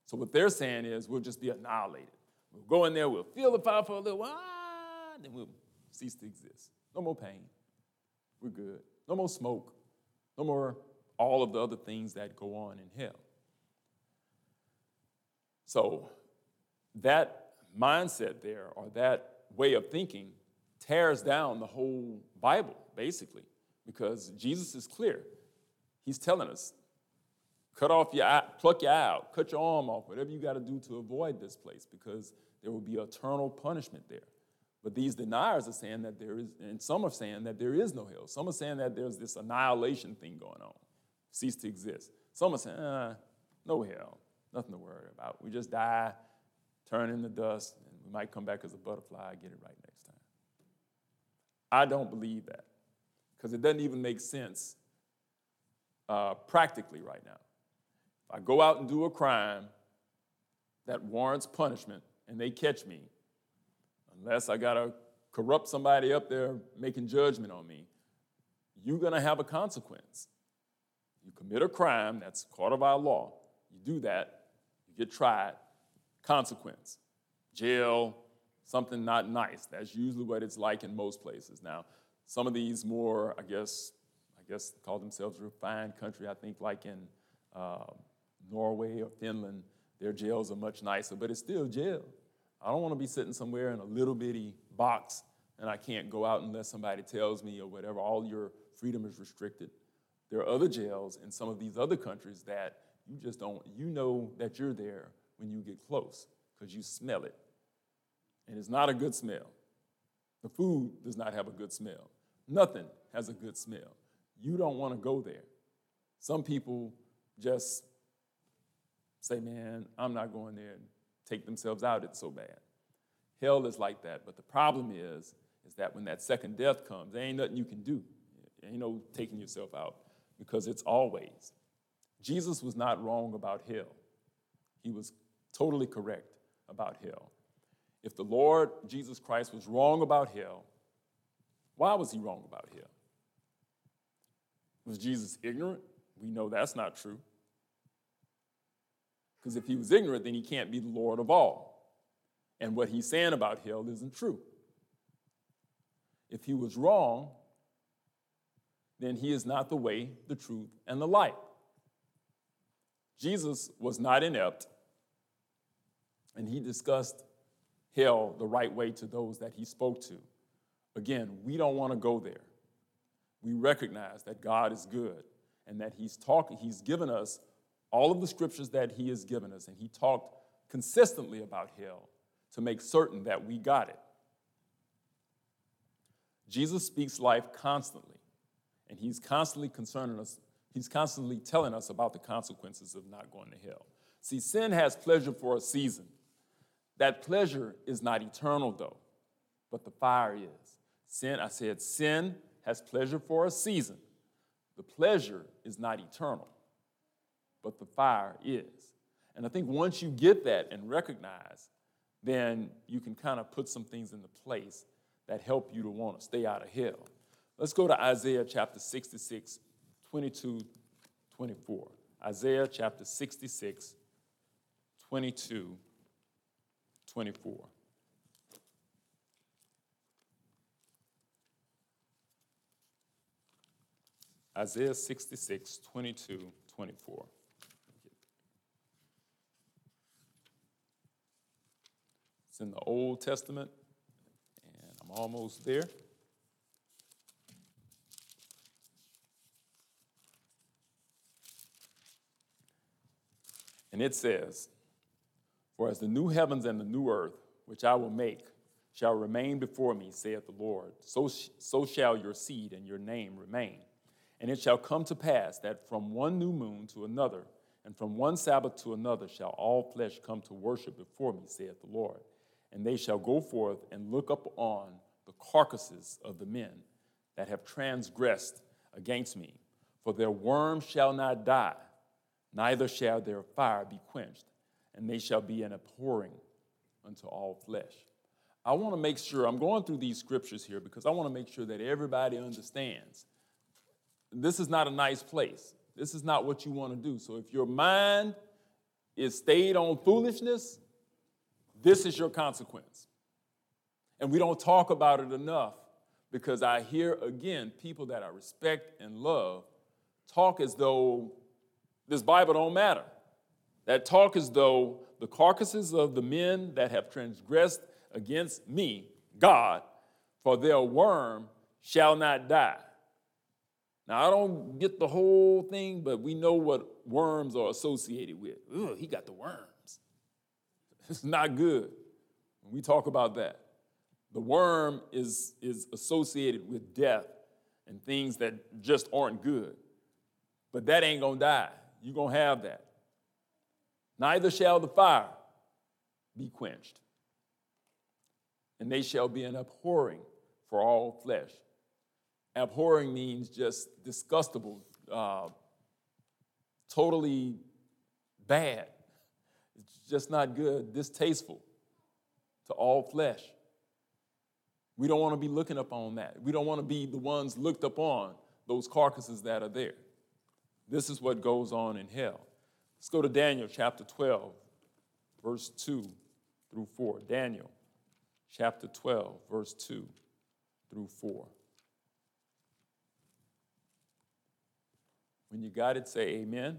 So what they're saying is we'll just be annihilated. We'll go in there, we'll feel the fire for a little while, then we'll cease to exist. No more pain. We're good. No more smoke. No more all of the other things that go on in hell. So that mindset there, or that way of thinking, tears down the whole Bible, basically, because Jesus is clear. He's telling us cut off your eye, pluck your eye out, cut your arm off, whatever you got to do to avoid this place, because there will be eternal punishment there. But these deniers are saying that there is, and some are saying that there is no hell. Some are saying that there's this annihilation thing going on, cease to exist. Some are saying, uh, no hell, nothing to worry about. We just die, turn into dust, and we might come back as a butterfly, get it right next time. I don't believe that because it doesn't even make sense uh, practically right now. If I go out and do a crime that warrants punishment and they catch me, unless I got to corrupt somebody up there making judgment on me, you're going to have a consequence. You commit a crime, that's part of our law. You do that, you get tried, consequence. Jail, something not nice. That's usually what it's like in most places. Now, some of these more, I guess, I guess call themselves refined country. I think like in uh, Norway or Finland, their jails are much nicer, but it's still jail. I don't want to be sitting somewhere in a little bitty box and I can't go out unless somebody tells me or whatever. All your freedom is restricted. There are other jails in some of these other countries that you just don't, you know that you're there when you get close because you smell it. And it's not a good smell. The food does not have a good smell. Nothing has a good smell. You don't want to go there. Some people just say, man, I'm not going there and take themselves out. It's so bad. Hell is like that. But the problem is, is that when that second death comes, there ain't nothing you can do. There ain't no taking yourself out because it's always. Jesus was not wrong about hell. He was totally correct about hell. If the Lord Jesus Christ was wrong about hell, why was he wrong about hell? Was Jesus ignorant? We know that's not true. Because if he was ignorant, then he can't be the Lord of all. And what he's saying about hell isn't true. If he was wrong, then he is not the way, the truth, and the light. Jesus was not inept, and he discussed hell the right way to those that he spoke to. Again, we don't want to go there. We recognize that God is good and that he's talking, he's given us all of the scriptures that he has given us, and he talked consistently about hell to make certain that we got it. Jesus speaks life constantly, and he's constantly concerning us, he's constantly telling us about the consequences of not going to hell. See, sin has pleasure for a season. That pleasure is not eternal, though, but the fire is. Sin, I said, sin has pleasure for a season. The pleasure is not eternal but the fire is. And I think once you get that and recognize, then you can kind of put some things into place that help you to want to stay out of hell. Let's go to Isaiah chapter 66, 22, 24. Isaiah chapter 66, 22, 24. Isaiah 66, 22, 24. It's in the Old Testament, and I'm almost there. And it says, For as the new heavens and the new earth, which I will make, shall remain before me, saith the Lord, so, so shall your seed and your name remain. And it shall come to pass that from one new moon to another, and from one Sabbath to another, shall all flesh come to worship before me, saith the Lord. And they shall go forth and look up on the carcasses of the men that have transgressed against me. For their worm shall not die, neither shall their fire be quenched, and they shall be an abhorring unto all flesh. I want to make sure, I'm going through these scriptures here because I want to make sure that everybody understands this is not a nice place. This is not what you want to do. So if your mind is stayed on foolishness, this is your consequence. And we don't talk about it enough because I hear again people that I respect and love talk as though this Bible don't matter. That talk as though the carcasses of the men that have transgressed against me, God, for their worm shall not die. Now, I don't get the whole thing, but we know what worms are associated with. Ugh, he got the worms. It's not good we talk about that. The worm is, is associated with death and things that just aren't good. But that ain't gonna die. You're gonna have that. Neither shall the fire be quenched, and they shall be an abhorring for all flesh. Abhorring means just disgustable, uh, totally bad. It's just not good, distasteful to all flesh. We don't want to be looking up on that. We don't want to be the ones looked upon, those carcasses that are there. This is what goes on in hell. Let's go to Daniel chapter 12, verse 2 through 4. Daniel chapter 12, verse 2 through 4. When you got it, say amen.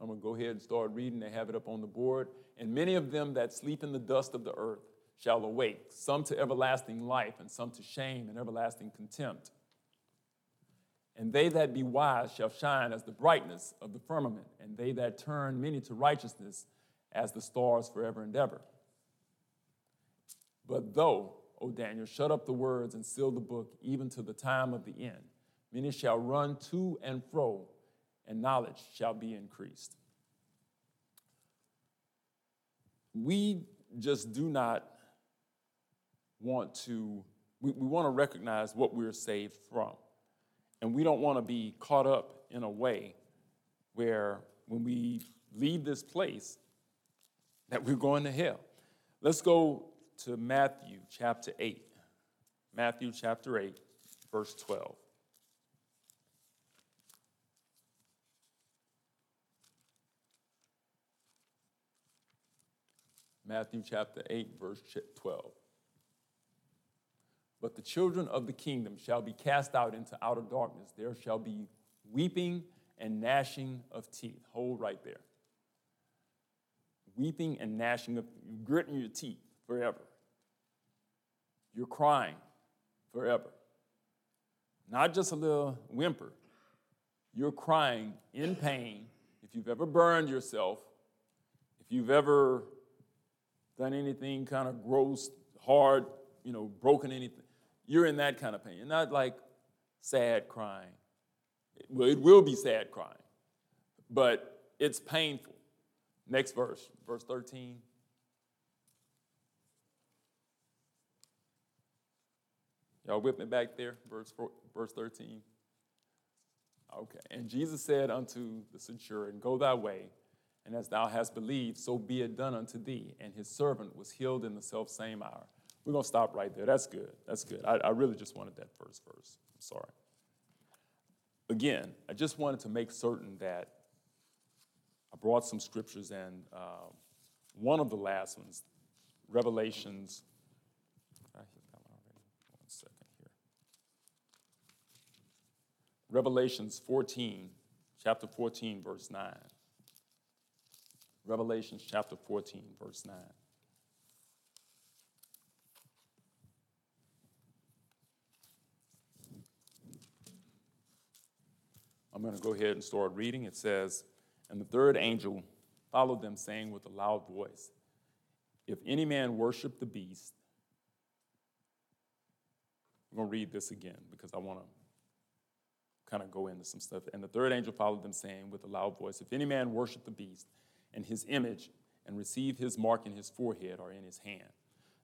I'm going to go ahead and start reading. They have it up on the board. And many of them that sleep in the dust of the earth shall awake, some to everlasting life, and some to shame and everlasting contempt. And they that be wise shall shine as the brightness of the firmament, and they that turn many to righteousness as the stars forever and ever. But though, O Daniel, shut up the words and seal the book, even to the time of the end, many shall run to and fro, and knowledge shall be increased. We just do not want to, we, we want to recognize what we're saved from. And we don't want to be caught up in a way where when we leave this place, that we're going to hell. Let's go to Matthew chapter 8. Matthew chapter 8, verse 12. Matthew chapter 8, verse 12. But the children of the kingdom shall be cast out into outer darkness. There shall be weeping and gnashing of teeth. Hold right there. Weeping and gnashing of gritting your teeth forever. You're crying forever. Not just a little whimper. You're crying in pain. If you've ever burned yourself, if you've ever done anything kind of gross, hard, you know, broken anything, you're in that kind of pain. You're not like sad crying. Well, it will be sad crying, but it's painful. Next verse, verse 13. Y'all with me back there? Verse, four, verse 13. Okay. And Jesus said unto the centurion, Go thy way, and as thou hast believed, so be it done unto thee. And his servant was healed in the self same hour. We're going to stop right there. That's good. That's good. I, I really just wanted that first verse. I'm sorry. Again, I just wanted to make certain that I brought some scriptures and uh, one of the last ones, Revelations. I that one already. One second here. Revelations 14, chapter 14, verse 9. Revelations chapter 14, verse 9. I'm going to go ahead and start reading. It says, And the third angel followed them, saying with a loud voice, If any man worship the beast, I'm going to read this again because I want to kind of go into some stuff. And the third angel followed them, saying with a loud voice, If any man worship the beast and his image and receive his mark in his forehead or in his hand.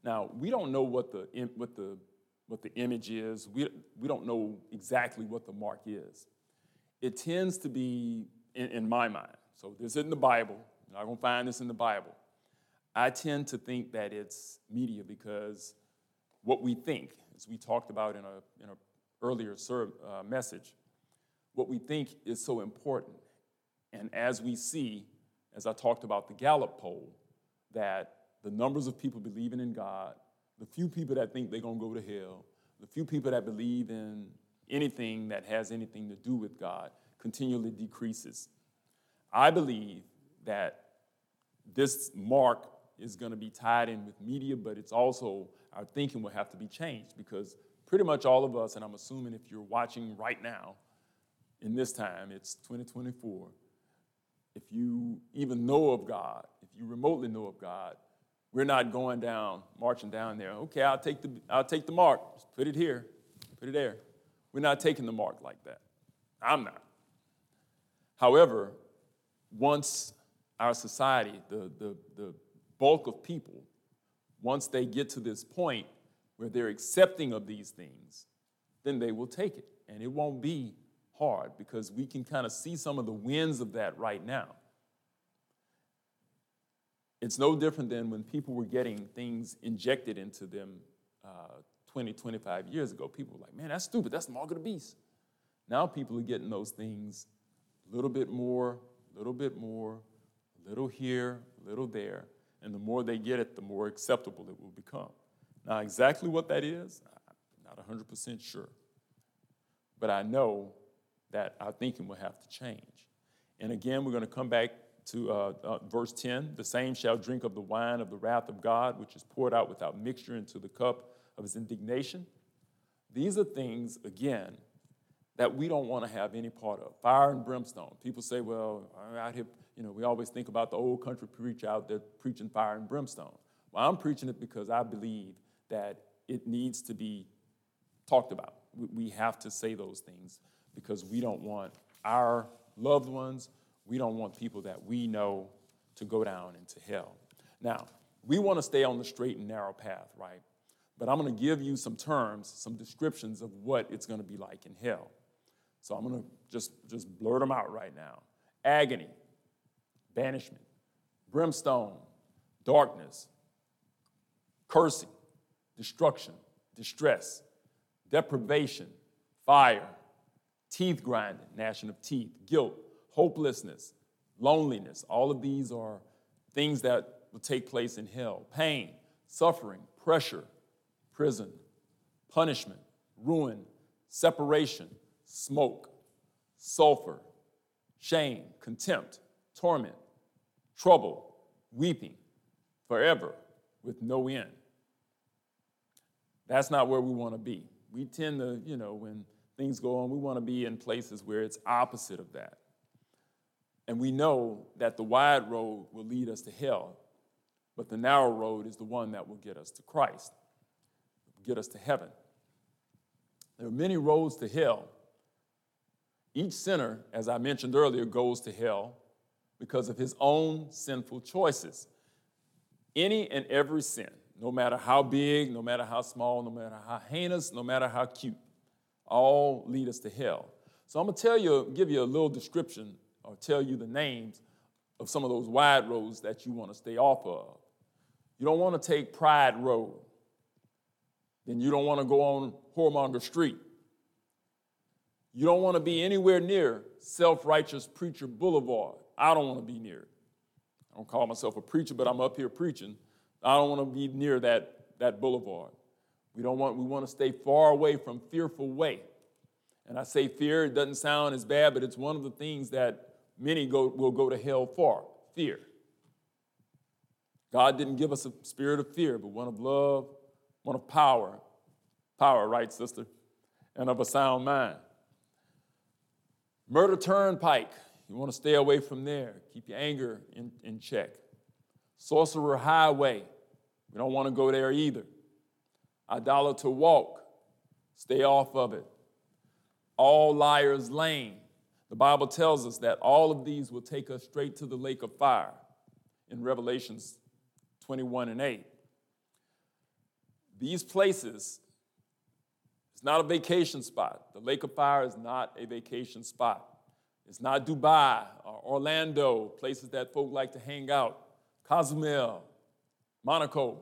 Now, we don't know what the, what the, what the image is, we, we don't know exactly what the mark is. It tends to be, in, in my mind, so this isn't the Bible, you're not going to find this in the Bible. I tend to think that it's media because what we think, as we talked about in a, in a earlier serve, uh, message, what we think is so important. And as we see, as I talked about the Gallup poll, that the numbers of people believing in God, the few people that think they're going to go to hell, the few people that believe in anything that has anything to do with God continually decreases. I believe that this mark is going to be tied in with media, but it's also our thinking will have to be changed because pretty much all of us, and I'm assuming if you're watching right now, in this time, it's 2024. If you even know of God, if you remotely know of God, we're not going down, marching down there. Okay, I'll take the, I'll take the mark. Just put it here, put it there. We're not taking the mark like that. I'm not. However, once our society, the, the, the bulk of people, once they get to this point where they're accepting of these things, then they will take it. And it won't be hard because we can kind of see some of the winds of that right now. It's no different than when people were getting things injected into them uh, 20, 25 years ago. People were like, man, that's stupid. That's the mark of the beast. Now people are getting those things a little bit more, a little bit more, a little here, a little there. And the more they get it, the more acceptable it will become. Now, exactly what that is, I'm not 100% sure. But I know that our thinking will have to change. And again, we're going to come back to uh, uh, verse 10 the same shall drink of the wine of the wrath of God, which is poured out without mixture into the cup of his indignation. These are things, again, that we don't want to have any part of. Fire and brimstone. People say, well, out here, you know, we always think about the old country preacher out there preaching fire and brimstone. Well, I'm preaching it because I believe that it needs to be talked about. We have to say those things because we don't want our loved ones, we don't want people that we know to go down into hell. Now, we want to stay on the straight and narrow path, right? But I'm going to give you some terms, some descriptions of what it's going to be like in hell. So I'm going to just, just blurt them out right now agony, banishment, brimstone, darkness, cursing, destruction, distress, deprivation, fire, teeth grinding, gnashing of teeth, guilt, hopelessness, loneliness. All of these are things that will take place in hell. Pain, suffering, pressure, prison, punishment, ruin, separation, smoke, sulfur, shame, contempt, torment, trouble, weeping, forever with no end. That's not where we want to be. We tend to, you know, when things go on, we want to be in places where it's opposite of that. And we know that the wide road will lead us to hell, but the narrow road is the one that will get us to Christ, get us to heaven. There are many roads to hell. Each sinner, as I mentioned earlier, goes to hell because of his own sinful choices. Any and every sin, no matter how big, no matter how small, no matter how heinous, no matter how cute, all lead us to hell. So I'm gonna tell you, give you a little description or tell you the names of some of those wide roads that you want to stay off of. You don't want to take Pride Road. Then you don't want to go on Whoremonger Street. You don't want to be anywhere near Self Righteous Preacher Boulevard. I don't want to be near it. I don't call myself a preacher, but I'm up here preaching. I don't want to be near that, that boulevard. We don't want, we want to stay far away from Fearful Way. And I say fear, it doesn't sound as bad, but it's one of the things that many go, will go to hell for fear. God didn't give us a spirit of fear, but one of love, one of power. Power, right, sister? And of a sound mind. Murder Turnpike, you want to stay away from there. Keep your anger in, in check. Sorcerer Highway, we don't want to go there either. Idolater Walk, stay off of it. All Liars Lane, the Bible tells us that all of these will take us straight to the lake of fire in Revelations 21 and 8. These places, it's not a vacation spot. The lake of fire is not a vacation spot. It's not Dubai or Orlando, places that folk like to hang out. Cozumel, Monaco.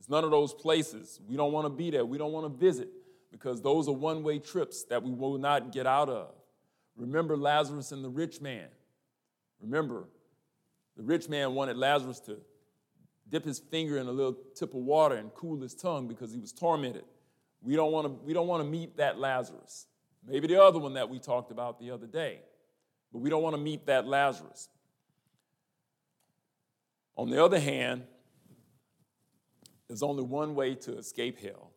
It's none of those places. We don't want to be there. We don't want to visit because those are one way trips that we will not get out of. Remember Lazarus and the rich man. Remember, the rich man wanted Lazarus to dip his finger in a little tip of water and cool his tongue because he was tormented. We don't want to, we don't want to meet that Lazarus. Maybe the other one that we talked about the other day, but we don't want to meet that Lazarus. On the other hand, there's only one way to escape hell.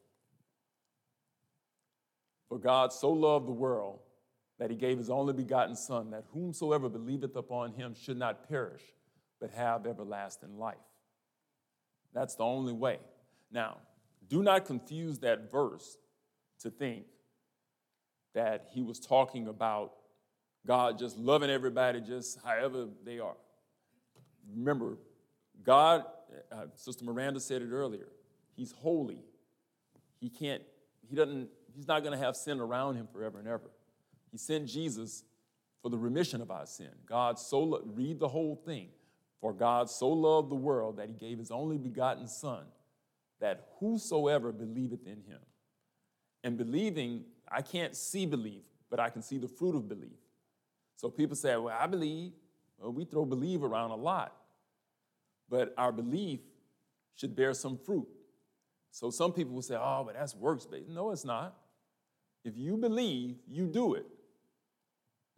For God so loved the world that he gave his only begotten Son, that whomsoever believeth upon him should not perish, but have everlasting life. That's the only way. Now, do not confuse that verse to think that he was talking about God just loving everybody just however they are. Remember, God, uh, Sister Miranda said it earlier, he's holy. He can't, he doesn't, he's not going to have sin around him forever and ever. He sent Jesus for the remission of our sin. God so, lo- read the whole thing. For God so loved the world that he gave his only begotten Son, that whosoever believeth in him. And believing, I can't see belief, but I can see the fruit of belief. So people say, Well, I believe. Well, we throw believe around a lot, but our belief should bear some fruit. So some people will say, Oh, but that's works based. No, it's not. If you believe, you do it.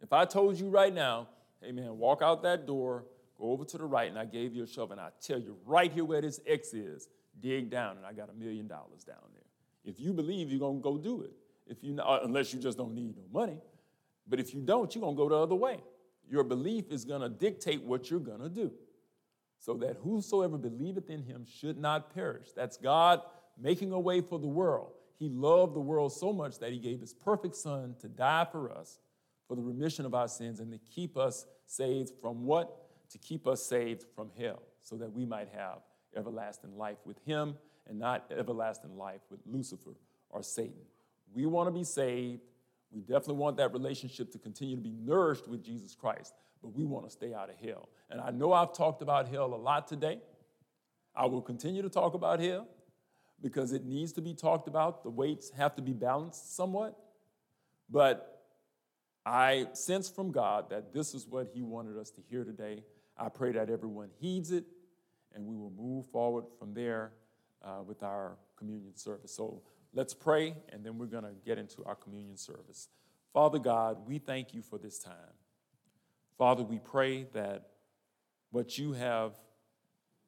If I told you right now, hey man, walk out that door, go over to the right, and I gave you a shovel, and I tell you right here where this X is, dig down, and I got a million dollars down there. If you believe, you're gonna go do it. If you unless you just don't need no money. But if you don't, you're gonna go the other way. Your belief is gonna dictate what you're gonna do. So that whosoever believeth in him should not perish. That's God making a way for the world. He loved the world so much that he gave his perfect son to die for us for the remission of our sins and to keep us saved from what? To keep us saved from hell, so that we might have everlasting life with him and not everlasting life with Lucifer or Satan. We want to be saved. We definitely want that relationship to continue to be nourished with Jesus Christ, but we want to stay out of hell. And I know I've talked about hell a lot today. I will continue to talk about hell because it needs to be talked about. The weights have to be balanced somewhat. But I sense from God that this is what He wanted us to hear today. I pray that everyone heeds it and we will move forward from there uh, with our communion service. So let's pray and then we're going to get into our communion service. Father God, we thank you for this time. Father, we pray that what you have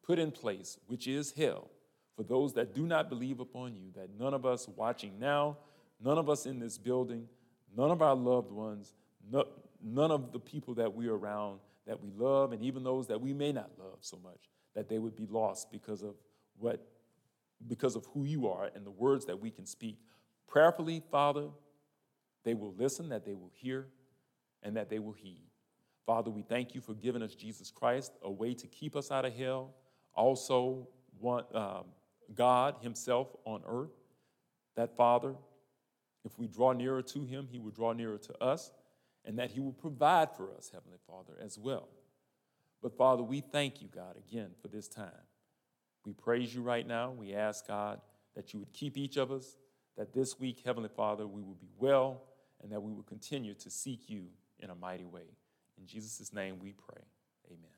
put in place, which is hell, for those that do not believe upon you, that none of us watching now, none of us in this building, none of our loved ones, no, none of the people that we're around that we love, and even those that we may not love so much, that they would be lost because of what, because of who you are and the words that we can speak. Prayerfully, Father, they will listen, that they will hear, and that they will heed. Father, we thank you for giving us Jesus Christ, a way to keep us out of hell. Also, want, um, God Himself on earth. That, Father, if we draw nearer to him, he will draw nearer to us, and that he will provide for us, Heavenly Father, as well. But Father, we thank you, God, again for this time. We praise you right now. We ask, God, that you would keep each of us, that this week, Heavenly Father, we will be well, and that we will continue to seek you in a mighty way. In Jesus' name we pray. Amen.